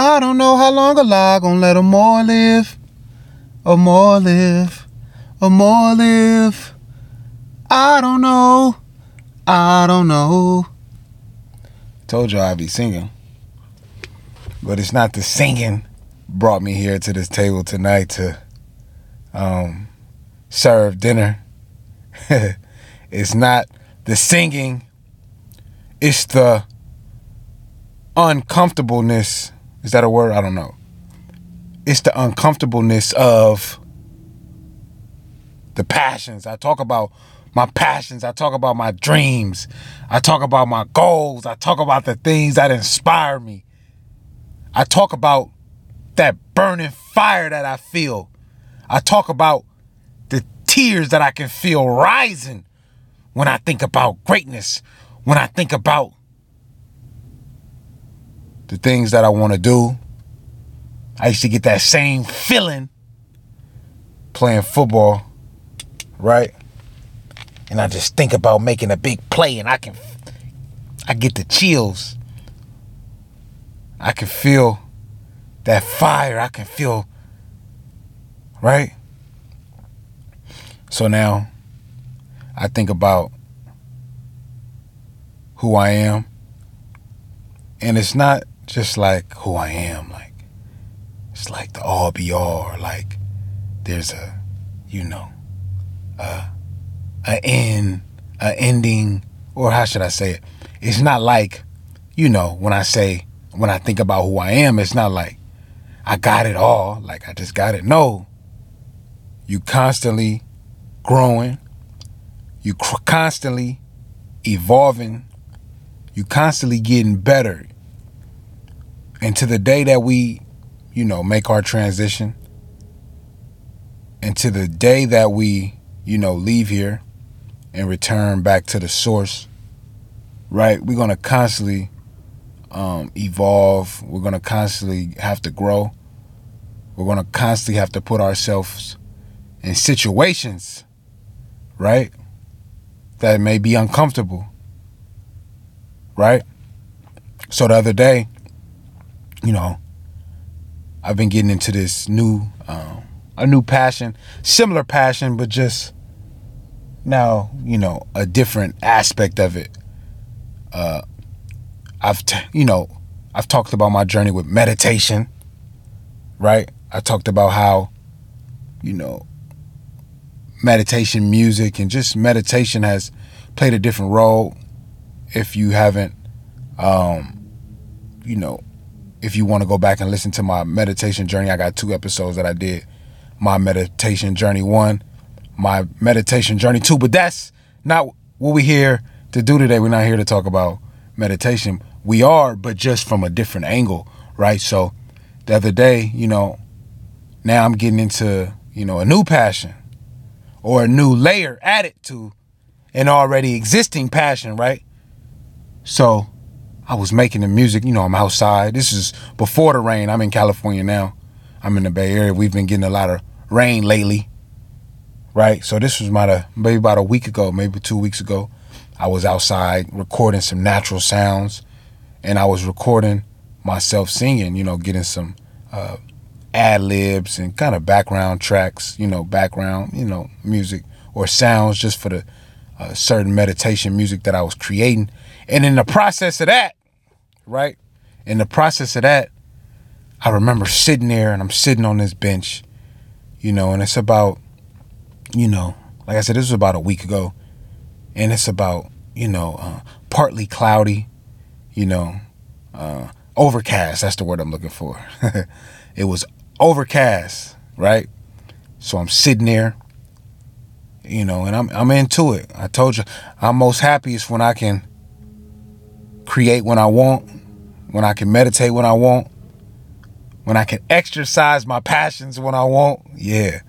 I don't know how long a lie gonna let 'em more live, a more live, a more live. I don't know, I don't know. Told you I'd be singing, but it's not the singing brought me here to this table tonight to um, serve dinner. it's not the singing, it's the uncomfortableness. Is that a word? I don't know. It's the uncomfortableness of the passions. I talk about my passions. I talk about my dreams. I talk about my goals. I talk about the things that inspire me. I talk about that burning fire that I feel. I talk about the tears that I can feel rising when I think about greatness, when I think about the things that I want to do. I used to get that same feeling playing football, right? And I just think about making a big play and I can I get the chills. I can feel that fire. I can feel right? So now I think about who I am. And it's not just like who I am, like it's like the all be all, like there's a, you know, a, end, a ending, or how should I say it? It's not like, you know, when I say, when I think about who I am, it's not like I got it all, like I just got it. No, you constantly growing, you cr- constantly evolving, you constantly getting better. And to the day that we, you know, make our transition, and to the day that we, you know, leave here and return back to the source, right? We're gonna constantly um, evolve. We're gonna constantly have to grow. We're gonna constantly have to put ourselves in situations, right? That may be uncomfortable, right? So the other day, you know, I've been getting into this new, um, a new passion, similar passion, but just now, you know, a different aspect of it. Uh, I've, t- you know, I've talked about my journey with meditation, right? I talked about how, you know, meditation music and just meditation has played a different role if you haven't um you know if you want to go back and listen to my meditation journey i got two episodes that i did. My meditation journey one my meditation journey two but that's not what we're here to do today. We're not here to talk about meditation. We are but just from a different angle right? So the other day you know now i'm getting into you know a new passion or a new layer added to an already existing passion, right? So I was making the music, you know, I'm outside. This is before the rain. I'm in California now. I'm in the Bay Area. We've been getting a lot of rain lately, right? So this was about a, maybe about a week ago, maybe two weeks ago. I was outside recording some natural sounds and I was recording myself singing, you know, getting some uh, ad libs and kind of background tracks, you know, background, you know, music or sounds just for the uh, certain meditation music that I was creating. And in the process of that, right? In the process of that, I remember sitting there and I'm sitting on this bench, you know, and it's about, you know, like I said, this was about a week ago. And it's about, you know, uh, partly cloudy, you know, uh, overcast. That's the word I'm looking for. it was overcast, right? So I'm sitting there, you know, and I'm I'm into it. I told you I'm most happiest when I can create when I want, when I can meditate when I want, when I can exercise my passions when I want. Yeah.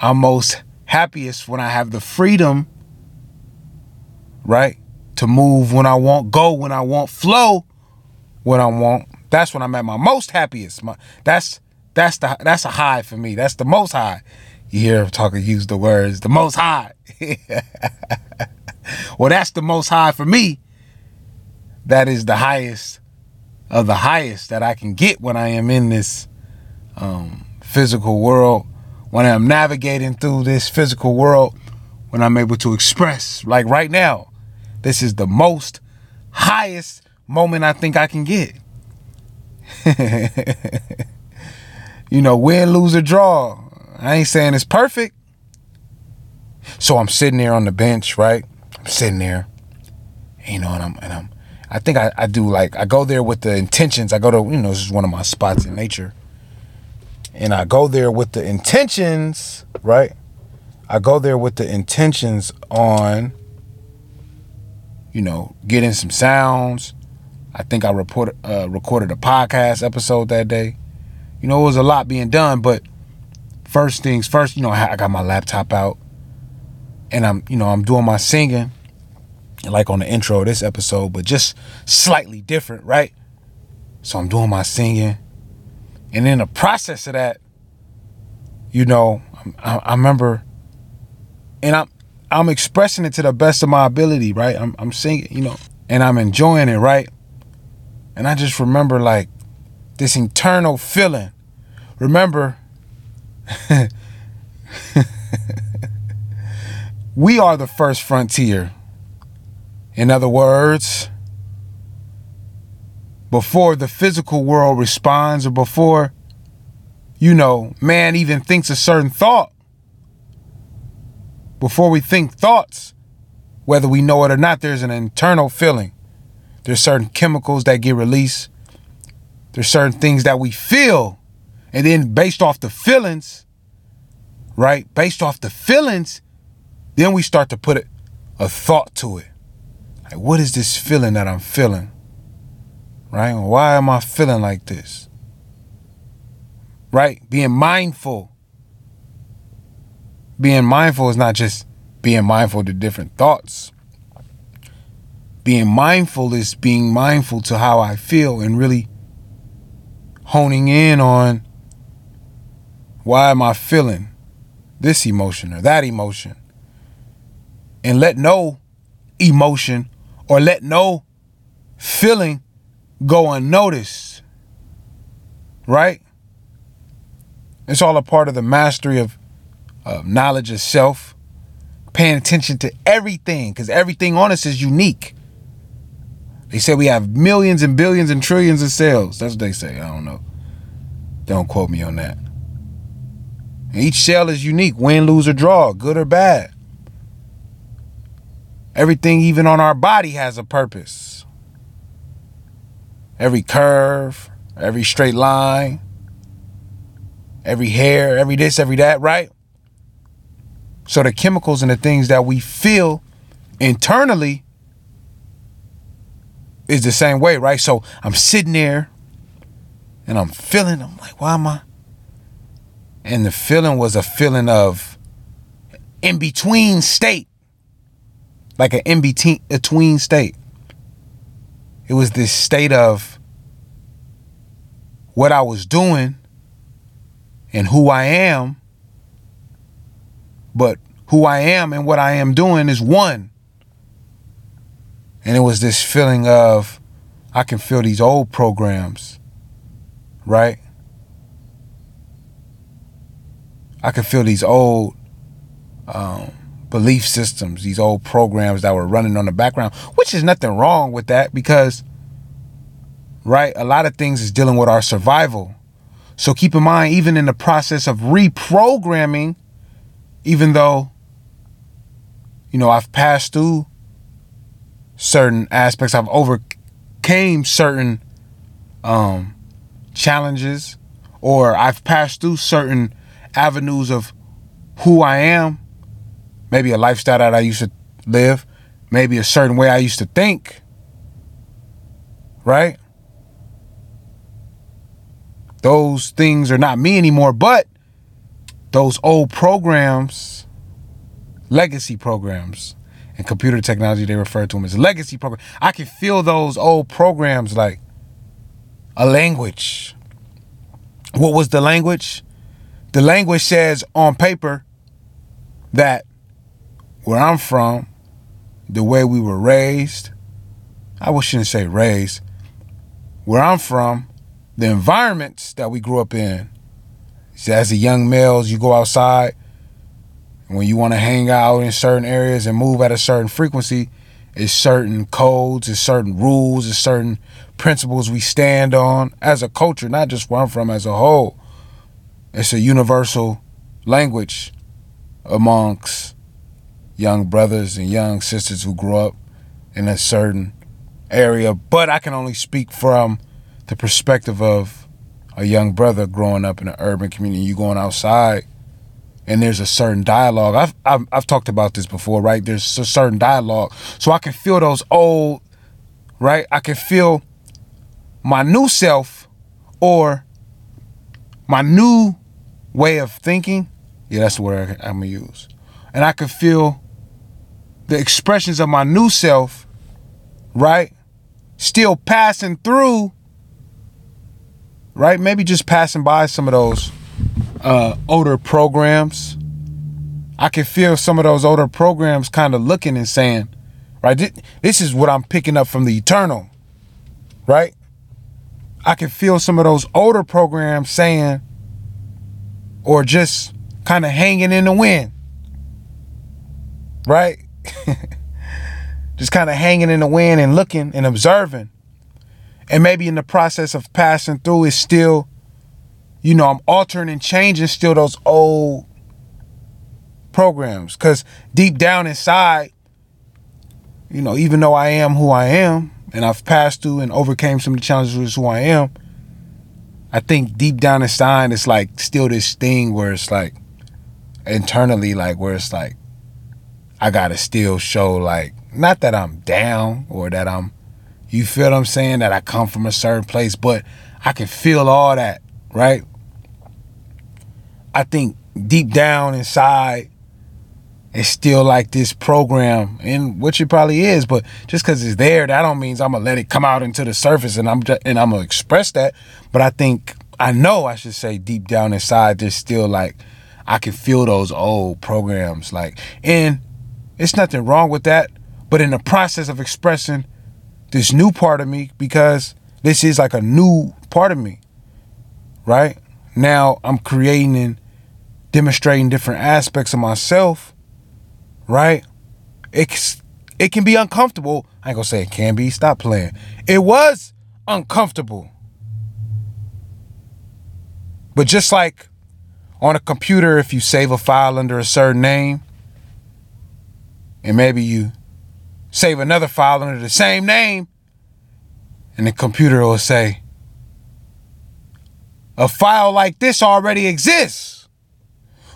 I'm most happiest when I have the freedom, right? To move when I want, go when I want, flow when I want. That's when I'm at my most happiest. My, that's that's the that's a high for me. That's the most high. You hear talking use the words the most high. well, that's the most high for me. That is the highest of the highest that I can get when I am in this um, physical world, when I'm navigating through this physical world, when I'm able to express. Like right now, this is the most highest moment I think I can get. you know, win, lose, or draw. I ain't saying it's perfect. So I'm sitting there on the bench, right? I'm sitting there, you know, and I'm and I'm I think I, I do like I go there with the intentions. I go to, you know, this is one of my spots in nature. And I go there with the intentions, right? I go there with the intentions on, you know, getting some sounds. I think I report, uh, recorded a podcast episode that day. You know, it was a lot being done, but first things first, you know, I got my laptop out and I'm, you know, I'm doing my singing like on the intro of this episode, but just slightly different, right? So I'm doing my singing. And in the process of that, you know, I, I remember, and I'm I'm expressing it to the best of my ability, right? I'm I'm singing, you know, and I'm enjoying it, right? And I just remember like this internal feeling. Remember, we are the first frontier. In other words, before the physical world responds or before, you know, man even thinks a certain thought, before we think thoughts, whether we know it or not, there's an internal feeling. There's certain chemicals that get released. There's certain things that we feel. And then based off the feelings, right? Based off the feelings, then we start to put a thought to it. Like, what is this feeling that I'm feeling? Right? Why am I feeling like this? Right? Being mindful. Being mindful is not just being mindful to different thoughts. Being mindful is being mindful to how I feel and really honing in on why am I feeling this emotion or that emotion? And let no emotion or let no feeling go unnoticed. Right? It's all a part of the mastery of uh, knowledge of self, paying attention to everything, because everything on us is unique. They say we have millions and billions and trillions of cells. That's what they say. I don't know. Don't quote me on that. Each cell is unique win, lose, or draw, good or bad. Everything, even on our body, has a purpose. Every curve, every straight line, every hair, every this, every that, right? So the chemicals and the things that we feel internally is the same way, right? So I'm sitting there and I'm feeling, I'm like, why am I? And the feeling was a feeling of in between state like an in between state. It was this state of what I was doing and who I am, but who I am and what I am doing is one. And it was this feeling of I can feel these old programs, right? I can feel these old um, belief systems, these old programs that were running on the background, which is nothing wrong with that because, right, a lot of things is dealing with our survival. So keep in mind, even in the process of reprogramming, even though, you know, I've passed through certain aspects, I've overcame certain um, challenges, or I've passed through certain avenues of who I am maybe a lifestyle that I used to live, maybe a certain way I used to think. Right? Those things are not me anymore, but those old programs, legacy programs, and computer technology, they refer to them as legacy programs. I can feel those old programs like a language. What was the language? The language says on paper that where I'm from, the way we were raised, I shouldn't say raised, where I'm from, the environments that we grew up in. As a young males, you go outside, when you want to hang out in certain areas and move at a certain frequency, it's certain codes, it's certain rules, it's certain principles we stand on as a culture, not just where I'm from as a whole. It's a universal language amongst young brothers and young sisters who grew up in a certain area, but I can only speak from the perspective of a young brother growing up in an urban community. You going outside, and there's a certain dialogue. I've, I've I've talked about this before, right? There's a certain dialogue, so I can feel those old, right? I can feel my new self, or my new way of thinking. Yeah, that's the word I'm gonna use, and I can feel the expressions of my new self, right? Still passing through right? Maybe just passing by some of those uh, older programs. I can feel some of those older programs kind of looking and saying, right, this is what I'm picking up from the eternal, right? I can feel some of those older programs saying, or just kind of hanging in the wind, right? just kind of hanging in the wind and looking and observing. And maybe in the process of passing through is still you know i'm altering and changing still those old programs. Because deep down inside you know even though i am who i am and i've passed through and overcame some of the challenges with who i am i think deep down inside it's like still this thing where it's like internally like where it's like i gotta still show like not that i'm down or that i'm you feel what I'm saying? That I come from a certain place, but I can feel all that, right? I think deep down inside, it's still like this program, and which it probably is. But just because it's there, that don't means I'm gonna let it come out into the surface, and I'm just, and I'm gonna express that. But I think I know I should say deep down inside, there's still like I can feel those old programs, like, and it's nothing wrong with that. But in the process of expressing this new part of me because this is like a new part of me. Right? Now I'm creating and demonstrating different aspects of myself. Right? It's it can be uncomfortable. I ain't gonna say it can be. Stop playing. It was uncomfortable. But just like on a computer, if you save a file under a certain name, and maybe you save another file under the same name, and the computer will say, a file like this already exists.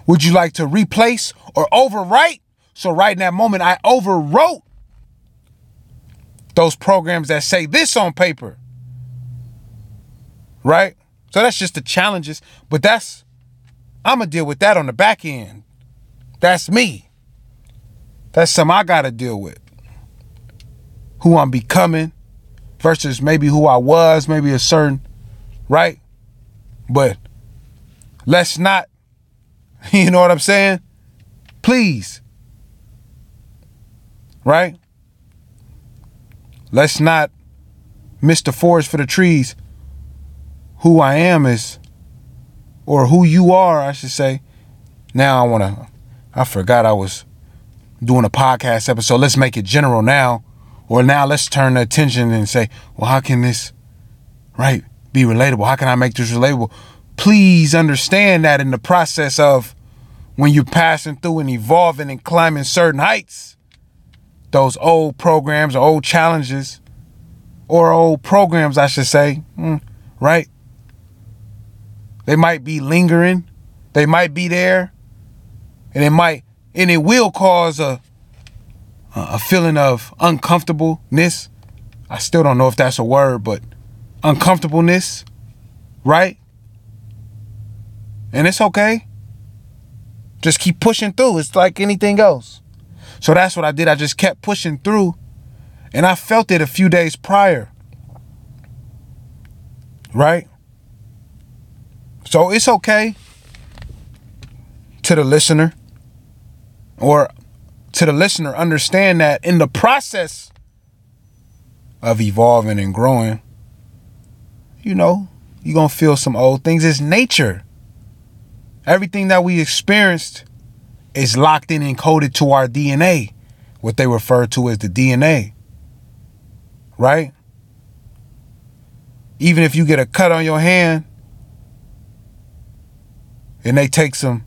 Would you like to replace or overwrite? So, right in that moment, I overwrote those programs that say this on paper. Right? So, that's just the challenges. But that's, I'm going to deal with that on the back end. That's me. That's something I got to deal with who I'm becoming versus maybe who I was, maybe a certain, right? But let's not, you know what I'm saying? Please. Right? Let's not miss the forest for the trees. Who I am is, or who you are, I should say. Now I want to, I forgot I was doing a podcast episode. Let's make it general now or now let's turn the attention and say, well, how can this, right, be relatable? How can I make this relatable? Please understand that in the process of when you're passing through and evolving and climbing certain heights, those old programs or old challenges, or old programs, I should say, hmm, right? They might be lingering, they might be there, and it might, and it will cause a a feeling of uncomfortableness. I still don't know if that's a word, but uncomfortableness, right? And it's okay. Just keep pushing through. It's like anything else. So that's what I did. I just kept pushing through. And I felt it a few days prior. Right? So it's okay to the listener or to the listener understand that in the process of evolving and growing, you know, you're going to feel some old things. It's nature. Everything that we experienced is locked in and coded to our DNA, what they refer to as the DNA. Right? Even if you get a cut on your hand and they take some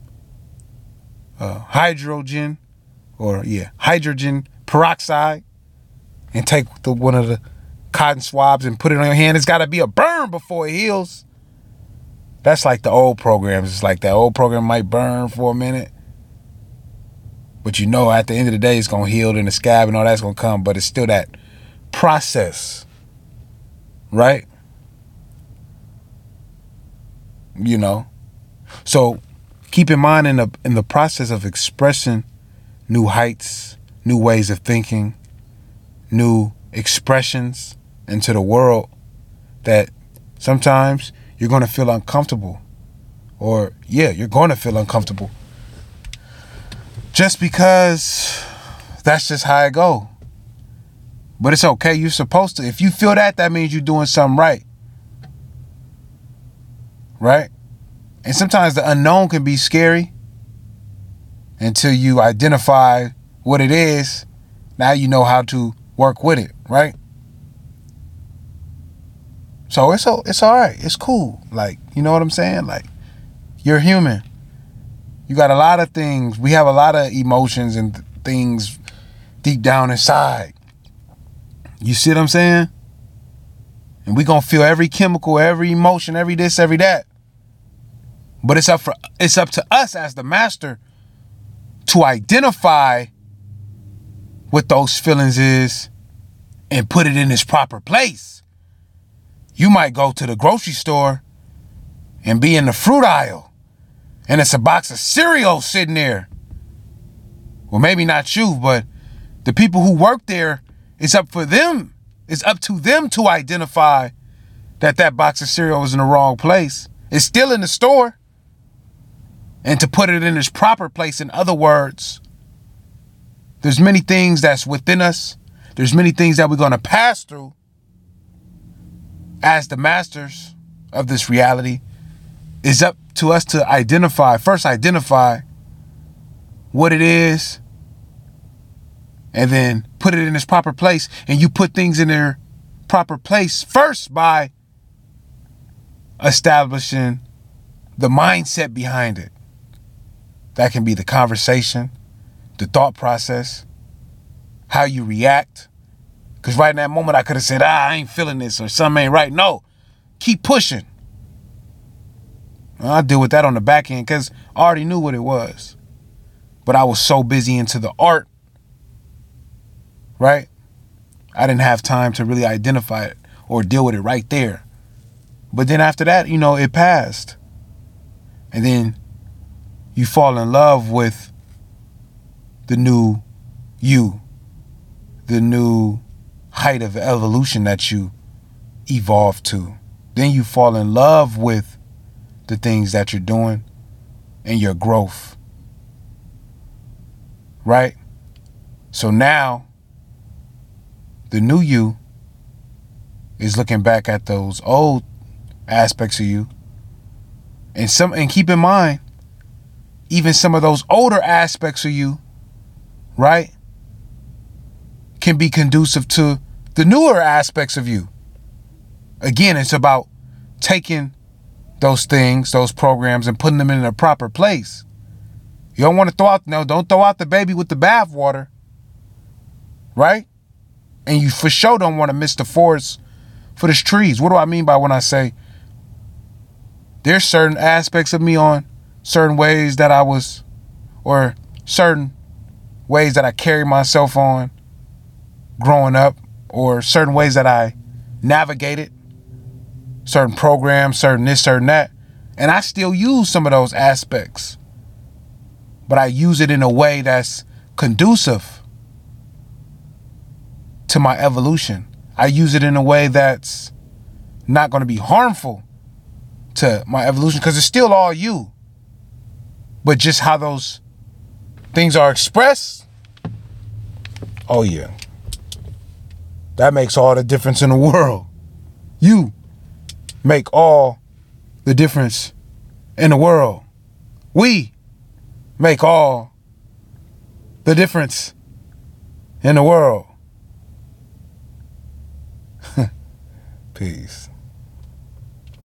uh, hydrogen or yeah, hydrogen peroxide and take the one of the cotton swabs and put it on your hand. It's got to be a burn before it heals. That's like the old programs. It's like that old program might burn for a minute. But you know, at the end of the day, it's going to heal and the scab and all that's going to come. But it's still that process. Right? You know? So keep in mind in the in the process of expressing new heights, new ways of thinking, new expressions into the world that sometimes you're going to feel uncomfortable. Or, yeah, you're going to feel uncomfortable. Just because that's just how it go. But it's okay. You're supposed to. If you feel that, that means you're doing something right. Right? And sometimes the unknown can be scary until you identify what it is. Now you know how to work with it, right? So it's it's all right. It's cool. Like, you know what I'm saying? Like, you're human. You got a lot of things. We have a lot of emotions and things deep down inside. You see what I'm saying? And we gonna feel every chemical, every emotion, every this, every that. But it's up for it's up to us as the master to identify what those feelings is and put it in its proper place. You might go to the grocery store and be in the fruit aisle and it's a box of cereal sitting there. Well, maybe not you, but the people who work there, it's up for them. It's up to them to identify that that box of cereal is in the wrong place. It's still in the store. And to put it in its proper place, in other words, there's many things that's within us. There's many things that we're going to pass through as the masters of this reality. It's up to us to identify, first identify what it is, and then put it in its proper place. And you put things in their proper place first by establishing the mindset behind it. That can be the conversation, the thought process, how you react. Because right in that moment, I could have said, ah, I ain't feeling this or something ain't right. No, keep pushing. I'll deal with that on the back end because I already knew what it was. But I was so busy into the art, right? I didn't have time to really identify it or deal with it right there. But then after that, you know, it passed. And then you fall in love with the new you, the new height of evolution that you evolve to. Then you fall in love with the things that you're doing and your growth. Right? So now, the new you is looking back at those old aspects of you. And some and keep in mind, even some of those older aspects of you, right, can be conducive to the newer aspects of you. Again, it's about taking those things, those programs, and putting them in a proper place. You don't want to throw out no, don't throw out the baby with the bathwater. Right? And you for sure don't want to miss the forest for the trees. What do I mean by when I say there's certain aspects of me on certain ways that I was, or certain ways that I carried myself on growing up, or certain ways that I navigated certain programs, certain this, certain that. And I still use some of those aspects, but I use it in a way that's conducive to my evolution. I use it in a way that's not going to be harmful to my evolution because it's still all you. But just how those things are expressed, oh yeah. That makes all the difference in the world. You make all the difference in the world. We make all the difference in the world. Peace.